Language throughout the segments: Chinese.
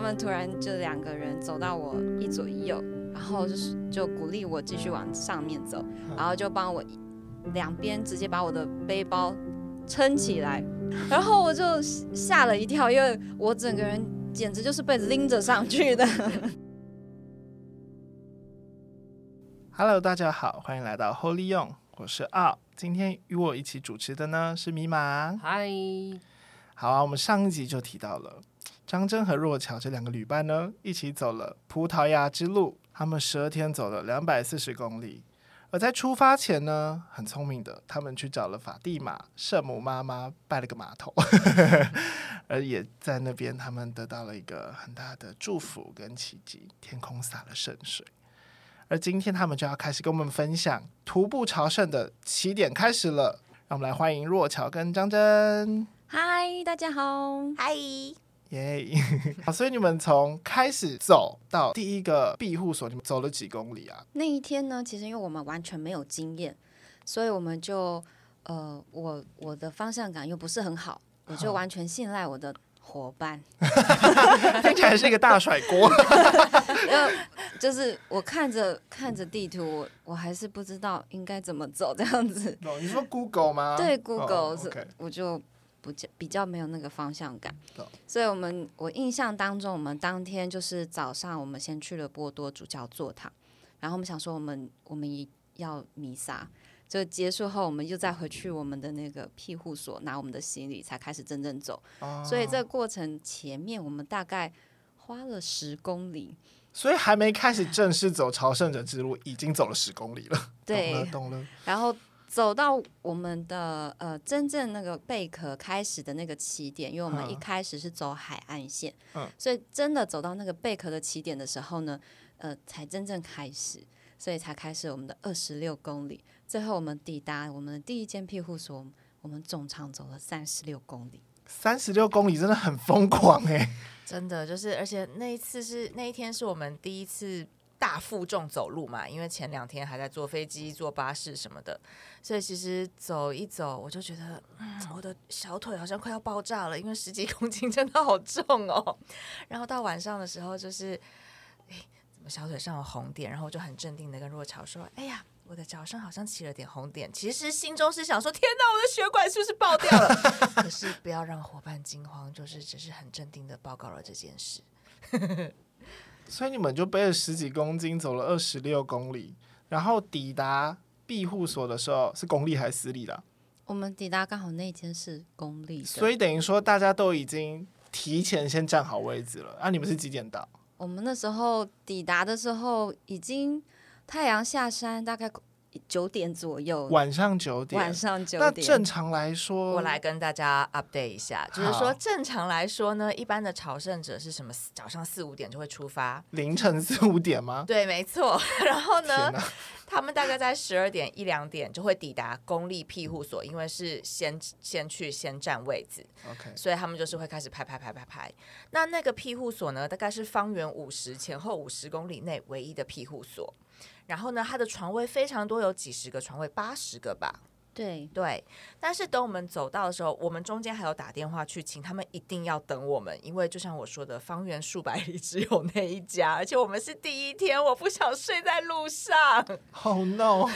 他们突然就两个人走到我一左一右，然后就是就鼓励我继续往上面走，然后就帮我两边直接把我的背包撑起来，然后我就吓了一跳，因为我整个人简直就是被拎着上去的。Hello，大家好，欢迎来到 Holy 勇，我是奥，今天与我一起主持的呢是米玛。嗨，好啊，我们上一集就提到了。张真和若乔这两个旅伴呢，一起走了葡萄牙之路。他们十二天走了两百四十公里。而在出发前呢，很聪明的，他们去找了法蒂玛圣母妈妈拜了个码头，而也在那边，他们得到了一个很大的祝福跟奇迹，天空洒了圣水。而今天他们就要开始跟我们分享徒步朝圣的起点开始了。让我们来欢迎若乔跟张真。嗨，大家好。嗨。耶、yeah. 好，所以你们从开始走到第一个庇护所，你们走了几公里啊？那一天呢，其实因为我们完全没有经验，所以我们就呃，我我的方向感又不是很好，我就完全信赖我的伙伴。听起来是一个大甩锅。呃，就是我看着看着地图，我我还是不知道应该怎么走这样子。哦，你说 Google 吗？对，Google，、哦 okay. 我就。不比较没有那个方向感，所以我们我印象当中，我们当天就是早上，我们先去了波多主教座堂，然后我们想说，我们我们要弥撒，就结束后，我们又再回去我们的那个庇护所拿我们的行李，才开始真正走。哦、所以这个过程前面我们大概花了十公里，所以还没开始正式走朝圣者之路，已经走了十公里了。对，懂了，懂了。然后。走到我们的呃真正那个贝壳开始的那个起点，因为我们一开始是走海岸线，嗯，所以真的走到那个贝壳的起点的时候呢，呃，才真正开始，所以才开始我们的二十六公里。最后我们抵达我们的第一间庇护所，我们总长走了三十六公里。三十六公里真的很疯狂哎、欸，真的就是，而且那一次是那一天是我们第一次。大负重走路嘛，因为前两天还在坐飞机、坐巴士什么的，所以其实走一走，我就觉得，嗯，我的小腿好像快要爆炸了，因为十几公斤真的好重哦。然后到晚上的时候，就是，哎，怎么小腿上有红点？然后我就很镇定的跟若潮说：“哎呀，我的脚上好像起了点红点。”其实心中是想说：“天哪，我的血管是不是爆掉了？” 可是不要让伙伴惊慌，就是只是很镇定的报告了这件事。所以你们就背了十几公斤走了二十六公里，然后抵达庇护所的时候是公立还是私立的？我们抵达刚好那间是公立的，所以等于说大家都已经提前先站好位置了。啊，你们是几点到？我们那时候抵达的时候已经太阳下山，大概。九点左右，晚上九点，晚上九点。那正常来说，我来跟大家 update 一下，就是说正常来说呢，一般的朝圣者是什么？早上四五点就会出发，凌晨四五点吗？对，没错。然后呢，他们大概在十二点一两点就会抵达公立庇护所，因为是先先去先占位置，OK，所以他们就是会开始排排排排排。那那个庇护所呢，大概是方圆五十前后五十公里内唯一的庇护所。然后呢，它的床位非常多，有几十个床位，八十个吧。对对，但是等我们走到的时候，我们中间还有打电话去请他们一定要等我们，因为就像我说的，方圆数百里只有那一家，而且我们是第一天，我不想睡在路上。Oh no！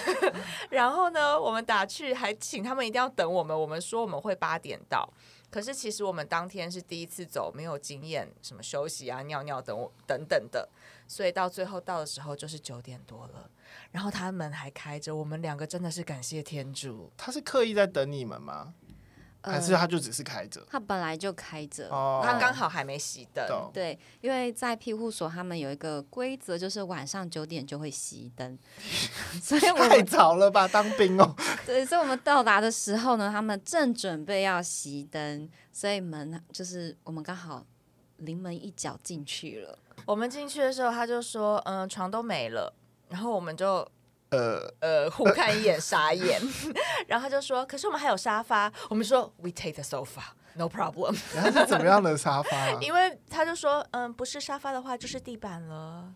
然后呢，我们打去还请他们一定要等我们，我们说我们会八点到。可是其实我们当天是第一次走，没有经验，什么休息啊、尿尿等等等的，所以到最后到的时候就是九点多了，然后他门还开着，我们两个真的是感谢天主。他是刻意在等你们吗？还是他就只是开着、呃？他本来就开着，哦、他刚好还没熄灯。对，因为在庇护所，他们有一个规则，就是晚上九点就会熄灯。所以我太早了吧，当兵哦。对，所以我们到达的时候呢，他们正准备要熄灯，所以门就是我们刚好临门一脚进去了。我们进去的时候，他就说：“嗯、呃，床都没了。”然后我们就。呃呃，互看一眼，傻眼。然后他就说：“可是我们还有沙发。”我们说：“We take the sofa, no problem。”然后是怎么样的沙发啊？因为他就说：“嗯，不是沙发的话，就是地板了。”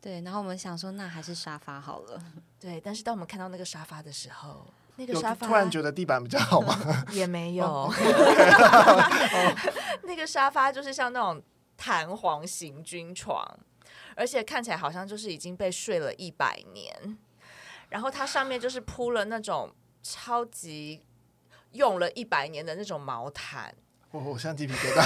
对。然后我们想说：“那还是沙发好了。”对。但是当我们看到那个沙发的时候，那个沙发突然觉得地板比较好吗？也没有。那个沙发就是像那种。弹簧行军床，而且看起来好像就是已经被睡了一百年。然后它上面就是铺了那种超级用了一百年的那种毛毯。我我像鸡皮疙瘩，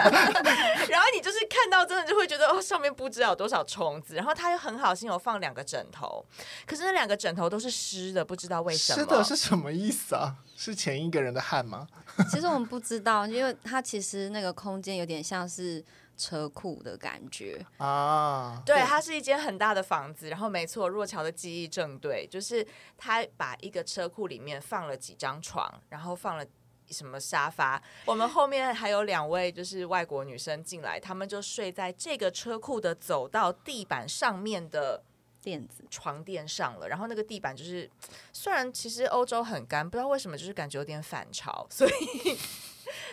然后你就是看到真的就会觉得哦，上面不知道有多少虫子。然后他又很好心有放两个枕头，可是那两个枕头都是湿的，不知道为什么。湿的是什么意思啊？是前一个人的汗吗？其实我们不知道，因为它其实那个空间有点像是车库的感觉啊。对，它是一间很大的房子。然后没错，若乔的记忆正对，就是他把一个车库里面放了几张床，然后放了。什么沙发？我们后面还有两位就是外国女生进来，她们就睡在这个车库的走到地板上面的垫子床垫上了。然后那个地板就是，虽然其实欧洲很干，不知道为什么就是感觉有点反潮，所以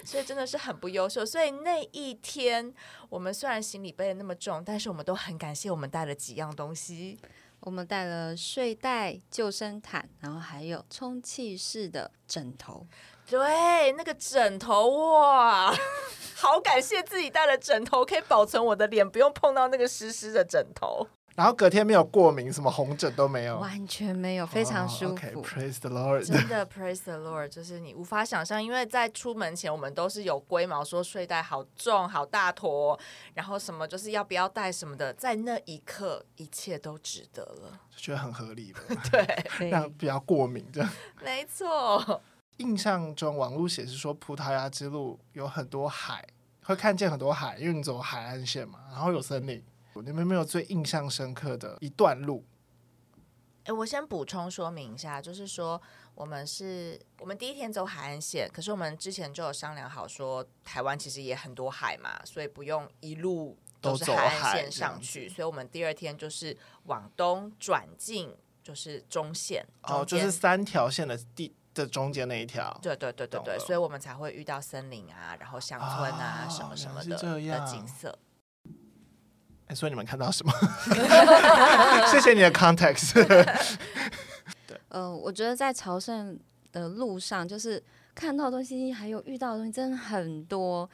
所以真的是很不优秀。所以那一天我们虽然行李背的那么重，但是我们都很感谢我们带了几样东西。我们带了睡袋、救生毯，然后还有充气式的枕头。对，那个枕头哇，好感谢自己带了枕头，可以保存我的脸，不用碰到那个湿湿的枕头。然后隔天没有过敏，什么红疹都没有，完全没有，非常舒服。Oh, okay, praise the Lord，真的 Praise the Lord，就是你无法想象，因为在出门前我们都是有龟毛，说睡袋好重、好大坨，然后什么就是要不要带什么的，在那一刻一切都值得了，就觉得很合理了。对，让不要过敏这样。没错。印象中，网络显示说葡萄牙之路有很多海，会看见很多海，因为你走海岸线嘛，然后有森林。你们有没有最印象深刻的一段路？哎，我先补充说明一下，就是说我们是我们第一天走海岸线，可是我们之前就有商量好说，台湾其实也很多海嘛，所以不用一路都是海岸线上去，所以我们第二天就是往东转进，就是中线，哦，就是三条线的地。的中间那一条，对对对对对，所以我们才会遇到森林啊，然后乡村啊，哦、什么什么的的景色。哎，所以你们看到什么？谢谢你的 context。对，呃，我觉得在朝圣的路上，就是看到的东西，还有遇到的东西，真的很多。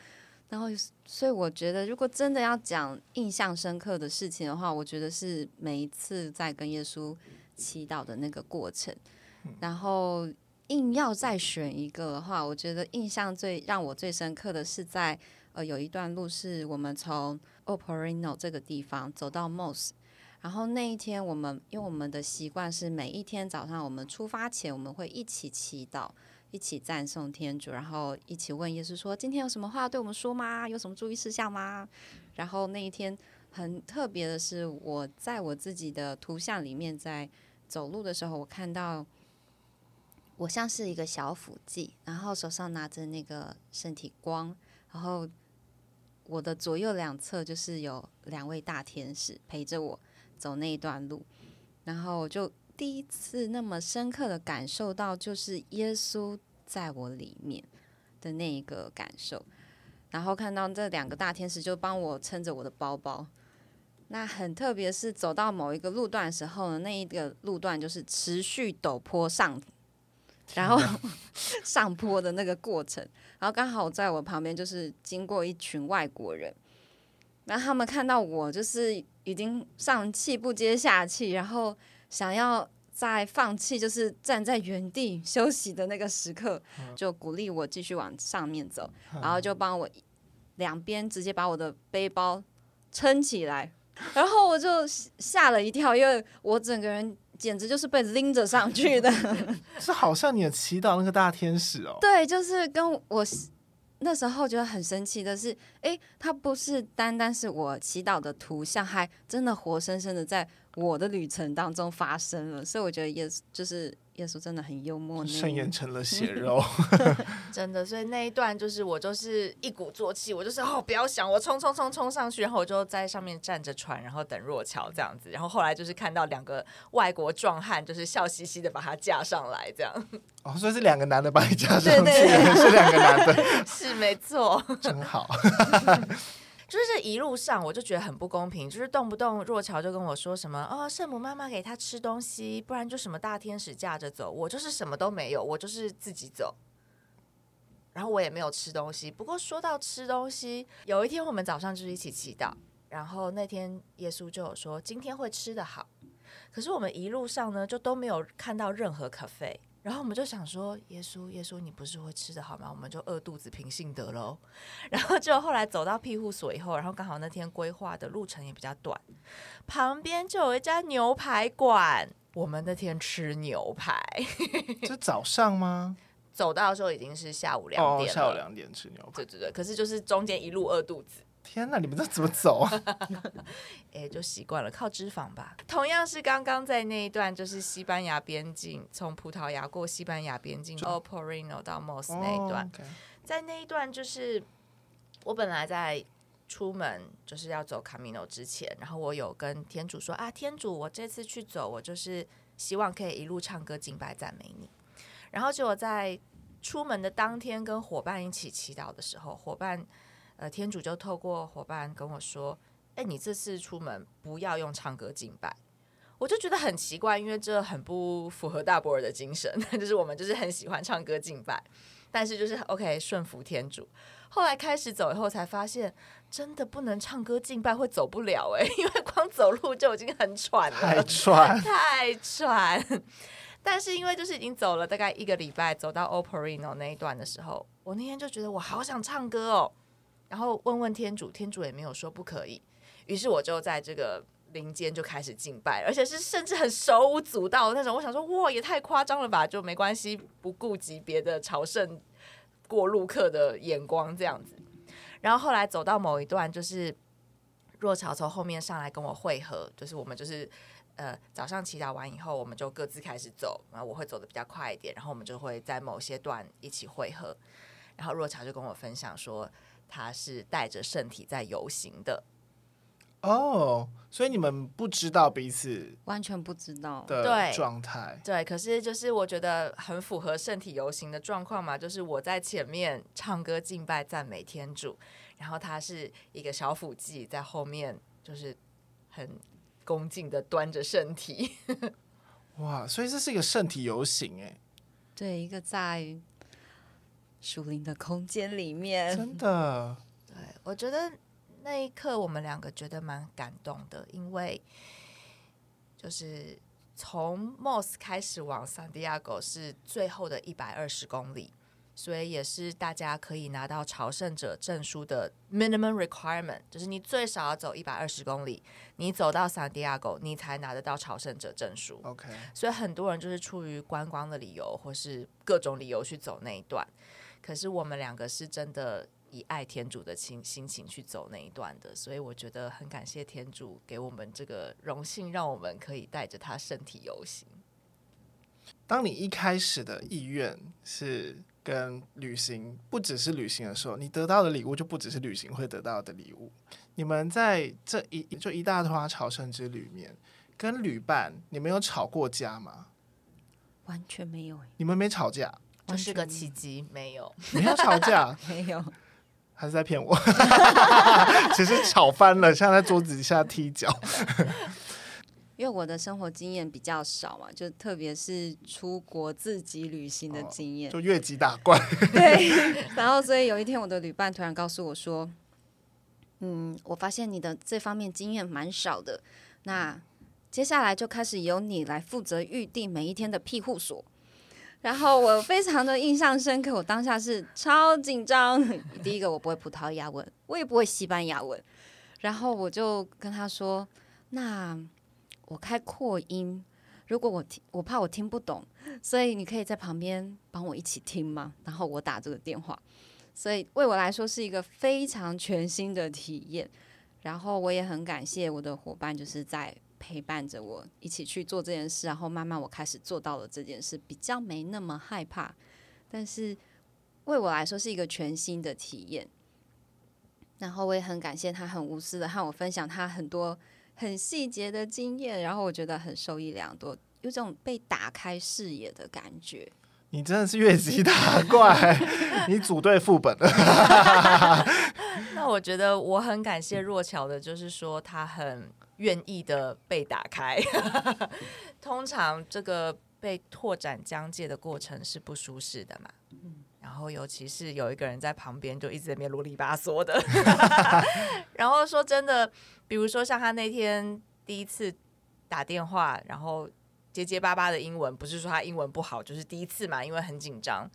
然后，所以我觉得，如果真的要讲印象深刻的事情的话，我觉得是每一次在跟耶稣祈祷的那个过程，然后。硬要再选一个的话，我觉得印象最让我最深刻的是在呃有一段路是我们从 Oporino 这个地方走到 Mos，然后那一天我们因为我们的习惯是每一天早上我们出发前我们会一起祈祷，一起赞颂天主，然后一起问耶稣说今天有什么话要对我们说吗？有什么注意事项吗？然后那一天很特别的是我在我自己的图像里面在走路的时候，我看到。我像是一个小辅祭，然后手上拿着那个圣体光，然后我的左右两侧就是有两位大天使陪着我走那一段路，然后我就第一次那么深刻的感受到，就是耶稣在我里面的那一个感受，然后看到这两个大天使就帮我撑着我的包包，那很特别是走到某一个路段的时候呢，那一个路段就是持续陡坡上。然后 上坡的那个过程，然后刚好在我旁边就是经过一群外国人，然后他们看到我就是已经上气不接下气，然后想要再放弃，就是站在原地休息的那个时刻，就鼓励我继续往上面走，然后就帮我两边直接把我的背包撑起来，然后我就吓了一跳，因为我整个人。简直就是被拎着上去的，是好像你的祈祷那个大天使哦。对，就是跟我那时候觉得很神奇的是，诶，它不是单单是我祈祷的图像，还真的活生生的在我的旅程当中发生了。所以我觉得耶稣就是。耶稣真的很幽默，圣言成了血肉，真的。所以那一段就是我就是一鼓作气，我就是哦，不要想，我冲冲冲冲上去，然后我就在上面站着船，然后等若桥这样子。然后后来就是看到两个外国壮汉，就是笑嘻嘻的把他架上来，这样。哦，所以是两个男的把你架上去，对对对 是两个男的，是没错，真好。就是一路上我就觉得很不公平，就是动不动若乔就跟我说什么哦，圣母妈妈给他吃东西，不然就什么大天使驾着走，我就是什么都没有，我就是自己走。然后我也没有吃东西。不过说到吃东西，有一天我们早上就是一起祈祷，然后那天耶稣就有说今天会吃得好。可是我们一路上呢，就都没有看到任何咖啡。然后我们就想说，耶稣，耶稣，你不是会吃的好吗？我们就饿肚子凭信德喽。然后就后来走到庇护所以后，然后刚好那天规划的路程也比较短，旁边就有一家牛排馆。我们那天吃牛排，是早上吗？走到的时候已经是下午两点了。哦，下午两点吃牛排。对对对，可是就是中间一路饿肚子。天哪，你们这怎么走啊？哎，就习惯了，靠脂肪吧。同样是刚刚在那一段，就是西班牙边境，从葡萄牙过西班牙边境到 Porino 到 Mos 那一段，在那一段就是我本来在出门就是要走 Camino 之前，然后我有跟天主说啊，天主，我这次去走，我就是希望可以一路唱歌敬拜赞美你。然后结果在出门的当天跟伙伴一起祈祷的时候，伙伴。呃，天主就透过伙伴跟我说：“哎，你这次出门不要用唱歌敬拜。”我就觉得很奇怪，因为这很不符合大伯尔的精神，就是我们就是很喜欢唱歌敬拜，但是就是 OK 顺服天主。后来开始走以后，才发现真的不能唱歌敬拜，会走不了哎，因为光走路就已经很喘了，太喘，太喘。但是因为就是已经走了大概一个礼拜，走到 o p e r i n o 那一段的时候，我那天就觉得我好想唱歌哦。然后问问天主，天主也没有说不可以。于是我就在这个林间就开始敬拜，而且是甚至很手舞足蹈的那种。我想说，哇，也太夸张了吧？就没关系，不顾及别的朝圣过路客的眼光这样子。然后后来走到某一段，就是若桥从后面上来跟我会合，就是我们就是呃早上祈祷完以后，我们就各自开始走。然后我会走得比较快一点，然后我们就会在某些段一起会合。然后若桥就跟我分享说。他是带着圣体在游行的哦，所以你们不知道彼此完全不知道的状态。对，可是就是我觉得很符合圣体游行的状况嘛，就是我在前面唱歌敬拜赞美天主，然后他是一个小辅祭在后面，就是很恭敬的端着圣体。哇，所以这是一个圣体游行哎，对，一个在。树林的空间里面，真的，对，我觉得那一刻我们两个觉得蛮感动的，因为就是从 Mos 开始往 San Diego 是最后的一百二十公里，所以也是大家可以拿到朝圣者证书的 minimum requirement，就是你最少要走一百二十公里，你走到 San Diego，你才拿得到朝圣者证书。OK，所以很多人就是出于观光的理由或是各种理由去走那一段。可是我们两个是真的以爱天主的心心情去走那一段的，所以我觉得很感谢天主给我们这个荣幸，让我们可以带着他身体游行。当你一开始的意愿是跟旅行，不只是旅行的时候，你得到的礼物就不只是旅行会得到的礼物。你们在这一就一大团朝圣之旅里面，跟旅伴，你们有吵过架吗？完全没有，你们没吵架。这是个奇迹，没有，没有吵架，没有，还是在骗我？其实吵翻了，像在桌子底下踢脚。因为我的生活经验比较少嘛，就特别是出国自己旅行的经验，哦，就越级打怪。对，然后所以有一天，我的旅伴突然告诉我说：“嗯，我发现你的这方面经验蛮少的，那接下来就开始由你来负责预定每一天的庇护所。”然后我非常的印象深刻，我当下是超紧张。第一个我不会葡萄牙文，我也不会西班牙文，然后我就跟他说：“那我开扩音，如果我听，我怕我听不懂，所以你可以在旁边帮我一起听吗？”然后我打这个电话，所以为我来说是一个非常全新的体验。然后我也很感谢我的伙伴，就是在。陪伴着我一起去做这件事，然后慢慢我开始做到了这件事，比较没那么害怕。但是为我来说是一个全新的体验。然后我也很感谢他很无私的和我分享他很多很细节的经验，然后我觉得很受益良多，有种被打开视野的感觉。你真的是越级打怪，你组队副本了。那我觉得我很感谢若桥的，就是说他很。愿意的被打开，通常这个被拓展疆界的过程是不舒适的嘛？嗯，然后尤其是有一个人在旁边就一直在那边啰里吧嗦的，然后说真的，比如说像他那天第一次打电话，然后结结巴巴的英文，不是说他英文不好，就是第一次嘛，因为很紧张。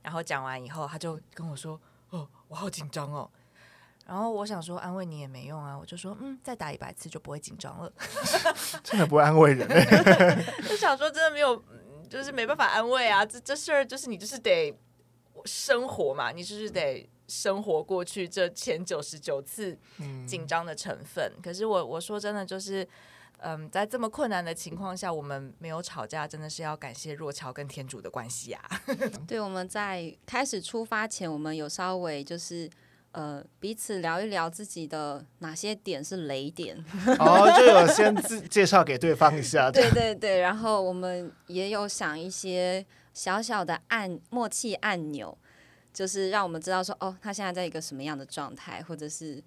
然后讲完以后，他就跟我说：“哦，我好紧张哦。”然后我想说安慰你也没用啊，我就说：“嗯，再打一百次就不会紧张了。”真的不会安慰人。就想说真的没有，就是没办法安慰啊。这这事儿就是你就是得生活嘛，你就是得生活过去这前九十九次紧张的成分。嗯、可是我我说真的就是。嗯，在这么困难的情况下，我们没有吵架，真的是要感谢若乔跟天主的关系啊。对，我们在开始出发前，我们有稍微就是呃彼此聊一聊自己的哪些点是雷点，哦，就有先自 介绍给对方一下。对对对，然后我们也有想一些小小的按默契按钮，就是让我们知道说，哦，他现在在一个什么样的状态，或者是。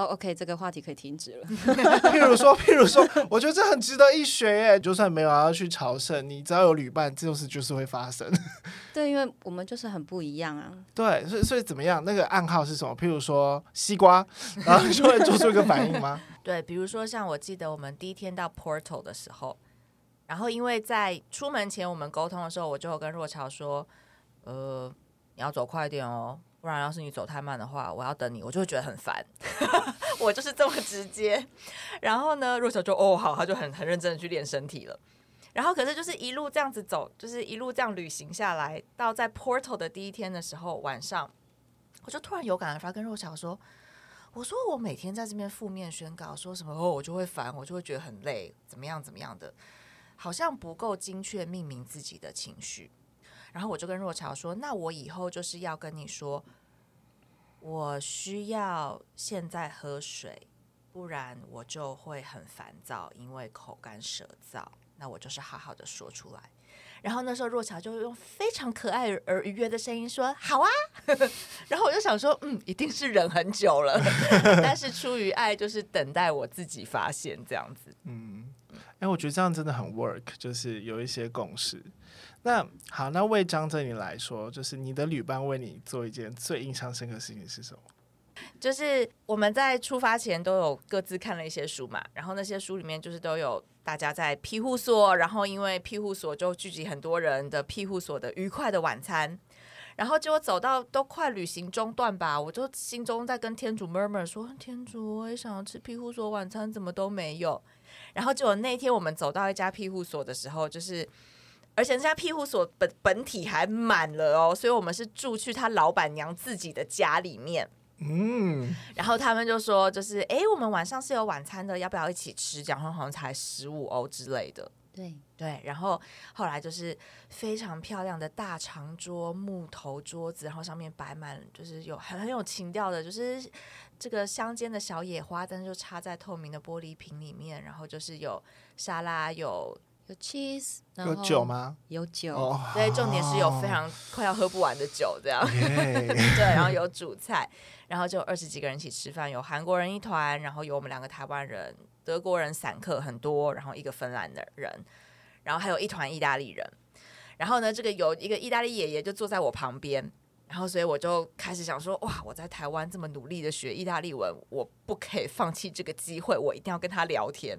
哦、oh，OK，这个话题可以停止了。譬如说，譬如说，我觉得这很值得一学耶。就算没有要去朝圣，你只要有旅伴，这种事就是会发生。对，因为我们就是很不一样啊。对，所以所以怎么样？那个暗号是什么？譬如说西瓜，然后就会做出一个反应吗？对，比如说像我记得我们第一天到 Porto 的时候，然后因为在出门前我们沟通的时候，我就跟若潮说，呃，你要走快一点哦。不然，要是你走太慢的话，我要等你，我就会觉得很烦。我就是这么直接。然后呢，若小就哦好，他就很很认真的去练身体了。然后可是就是一路这样子走，就是一路这样旅行下来，到在 Portal 的第一天的时候晚上，我就突然有感而发，跟若小说：“我说我每天在这边负面宣告，说什么哦，我就会烦，我就会觉得很累，怎么样怎么样的，好像不够精确命名自己的情绪。”然后我就跟若乔说：“那我以后就是要跟你说，我需要现在喝水，不然我就会很烦躁，因为口干舌燥。那我就是好好的说出来。”然后那时候若乔就用非常可爱而愉悦的声音说：“好啊。”然后我就想说：“嗯，一定是忍很久了，但是出于爱，就是等待我自己发现这样子。”嗯，哎，我觉得这样真的很 work，就是有一些共识。那好，那为张祯你来说，就是你的旅伴为你做一件最印象深刻的事情是什么？就是我们在出发前都有各自看了一些书嘛，然后那些书里面就是都有大家在庇护所，然后因为庇护所就聚集很多人的庇护所的愉快的晚餐，然后结果走到都快旅行中段吧，我就心中在跟天主 murmur 说：天主，我也想要吃庇护所晚餐，怎么都没有。然后结果那天我们走到一家庇护所的时候，就是。而且那家庇护所本本体还满了哦，所以我们是住去他老板娘自己的家里面。嗯，然后他们就说，就是哎，我们晚上是有晚餐的，要不要一起吃？讲说好像才十五欧之类的。对对，然后后来就是非常漂亮的大长桌，木头桌子，然后上面摆满就是有很很有情调的，就是这个乡间的小野花，但是就插在透明的玻璃瓶里面，然后就是有沙拉有。有 cheese，有酒吗？有酒，对，oh, 重点是有非常快要喝不完的酒，这样。对，然后有主菜，然后就二十几个人一起吃饭，有韩国人一团，然后有我们两个台湾人，德国人散客很多，然后一个芬兰的人，然后还有一团意大利人。然后呢，这个有一个意大利爷爷就坐在我旁边。然后，所以我就开始想说，哇，我在台湾这么努力的学意大利文，我不可以放弃这个机会，我一定要跟他聊天。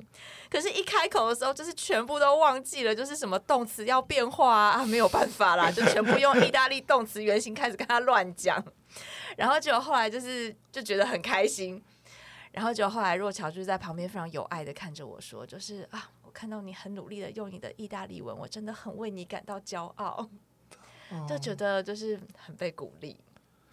可是，一开口的时候，就是全部都忘记了，就是什么动词要变化啊，没有办法啦，就全部用意大利动词原形开始跟他乱讲。然后，结果后来就是就觉得很开心。然后，就后来若乔就在旁边非常有爱的看着我说，就是啊，我看到你很努力的用你的意大利文，我真的很为你感到骄傲。就觉得就是很被鼓励，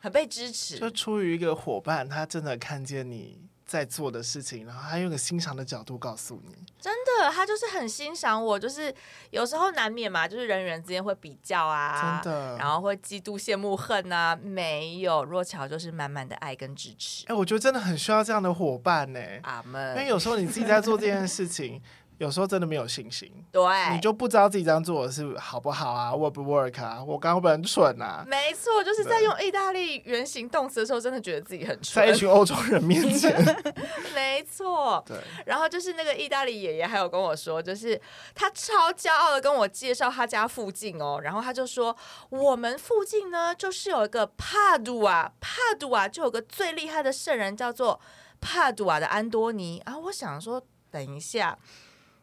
很被支持。就出于一个伙伴，他真的看见你在做的事情，然后他用个欣赏的角度告诉你。真的，他就是很欣赏我。就是有时候难免嘛，就是人与人之间会比较啊，真的，然后会嫉妒、羡慕、恨啊。没有，若乔就是满满的爱跟支持。哎，我觉得真的很需要这样的伙伴呢。阿门。因为有时候你自己在做这件事情。有时候真的没有信心，对，你就不知道自己这样做的是好不好啊，work 不 work 啊？我刚刚不很蠢啊？没错，就是在用意大利原形动词的时候，真的觉得自己很蠢，在一群欧洲人面前，没错。对，然后就是那个意大利爷爷还有跟我说，就是他超骄傲的跟我介绍他家附近哦，然后他就说我们附近呢就是有一个帕杜瓦，帕杜瓦就有个最厉害的圣人叫做帕杜瓦的安多尼啊，我想说等一下。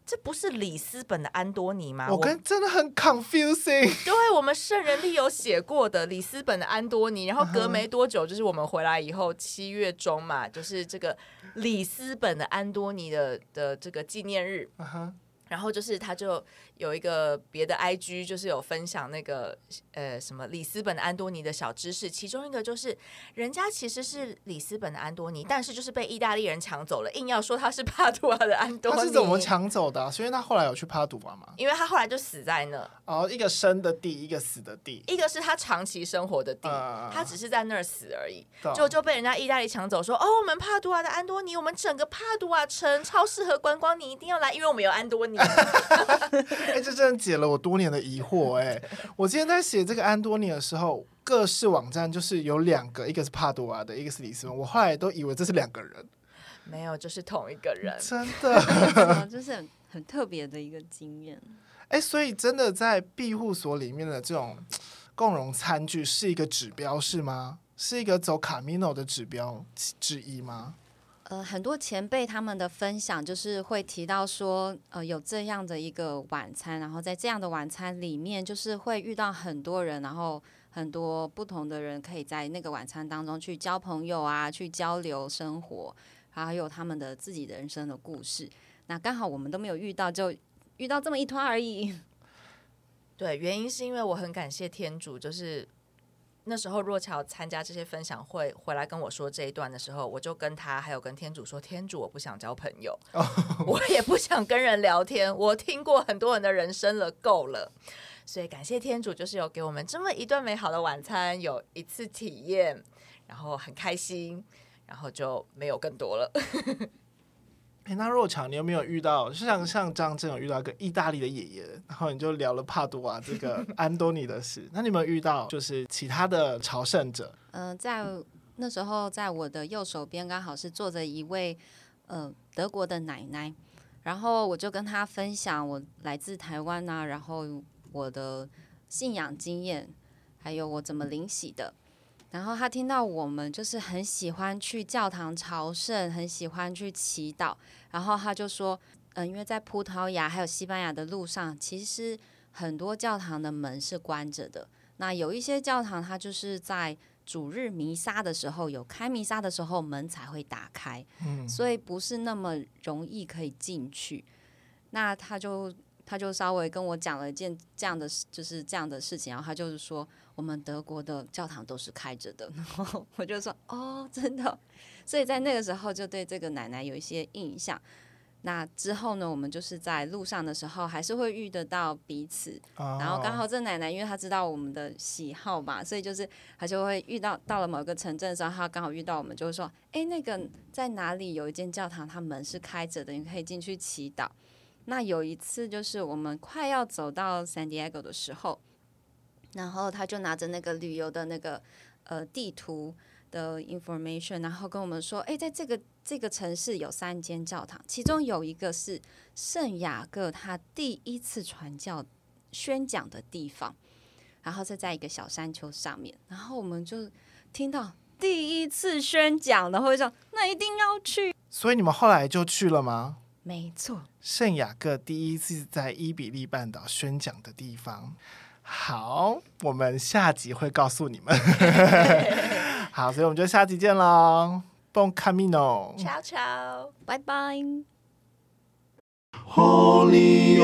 这不是里斯本的安多尼吗？我跟真的很 confusing。对，我们圣人历有写过的里斯本的安多尼，然后隔没多久，就是我们回来以后七月中嘛，就是这个里斯本的安多尼的的这个纪念日。Uh huh. 然后就是他就有一个别的 IG，就是有分享那个呃什么里斯本的安多尼的小知识，其中一个就是人家其实是里斯本的安多尼，但是就是被意大利人抢走了，硬要说他是帕杜瓦的安多尼。他是怎么抢走的啊？是因为他后来有去帕杜瓦吗？因为他后来就死在那。哦，一个生的地，一个死的地。一个是他长期生活的地，嗯、他只是在那儿死而已，嗯、就就被人家意大利抢走说，说哦，我们帕杜瓦的安多尼，我们整个帕杜瓦城超适合观光，你一定要来，因为我们有安多尼。哎、欸，这真的解了我多年的疑惑。哎，我今天在写这个安多尼的时候，各式网站就是有两个，一个是帕多瓦的，一个是里斯本。我后来都以为这是两个人，没有，就是同一个人。真的 就是很很特别的一个经验。哎、欸，所以真的在庇护所里面的这种共融餐具是一个指标是吗？是一个走卡米诺的指标之一吗？呃，很多前辈他们的分享就是会提到说，呃，有这样的一个晚餐，然后在这样的晚餐里面，就是会遇到很多人，然后很多不同的人可以在那个晚餐当中去交朋友啊，去交流生活，还有他们的自己人生的故事。那刚好我们都没有遇到，就遇到这么一团而已。对，原因是因为我很感谢天主，就是。那时候若乔参加这些分享会回来跟我说这一段的时候，我就跟他还有跟天主说：“天主，我不想交朋友，oh. 我也不想跟人聊天。我听过很多人的人生了，够了。所以感谢天主，就是有给我们这么一顿美好的晚餐，有一次体验，然后很开心，然后就没有更多了。”哎，那若强，你有没有遇到，就像像张震有遇到一个意大利的爷爷，然后你就聊了帕多瓦这个 安东尼的事。那你有没有遇到就是其他的朝圣者？嗯、呃，在那时候，在我的右手边刚好是坐着一位呃德国的奶奶，然后我就跟她分享我来自台湾啊，然后我的信仰经验，还有我怎么领洗的。然后他听到我们就是很喜欢去教堂朝圣，很喜欢去祈祷，然后他就说，嗯、呃，因为在葡萄牙还有西班牙的路上，其实很多教堂的门是关着的。那有一些教堂，它就是在主日弥撒的时候有开弥撒的时候门才会打开，嗯，所以不是那么容易可以进去。那他就他就稍微跟我讲了一件这样的，就是这样的事情，然后他就是说。我们德国的教堂都是开着的，然后我就说哦，真的，所以在那个时候就对这个奶奶有一些印象。那之后呢，我们就是在路上的时候还是会遇得到彼此，然后刚好这奶奶因为她知道我们的喜好嘛，所以就是她就会遇到到了某个城镇的时候，她刚好遇到我们，就会说，哎，那个在哪里有一间教堂，它门是开着的，你可以进去祈祷。那有一次就是我们快要走到 San Diego 的时候。然后他就拿着那个旅游的那个呃地图的 information，然后跟我们说，哎，在这个这个城市有三间教堂，其中有一个是圣雅各他第一次传教宣讲的地方，然后是在一个小山丘上面。然后我们就听到第一次宣讲，然后就说那一定要去。所以你们后来就去了吗？没错，圣雅各第一次在伊比利半岛宣讲的地方。好，我们下集会告诉你们。好，所以我们就下集见喽，Bon camino，ciao ciao，拜拜。Holy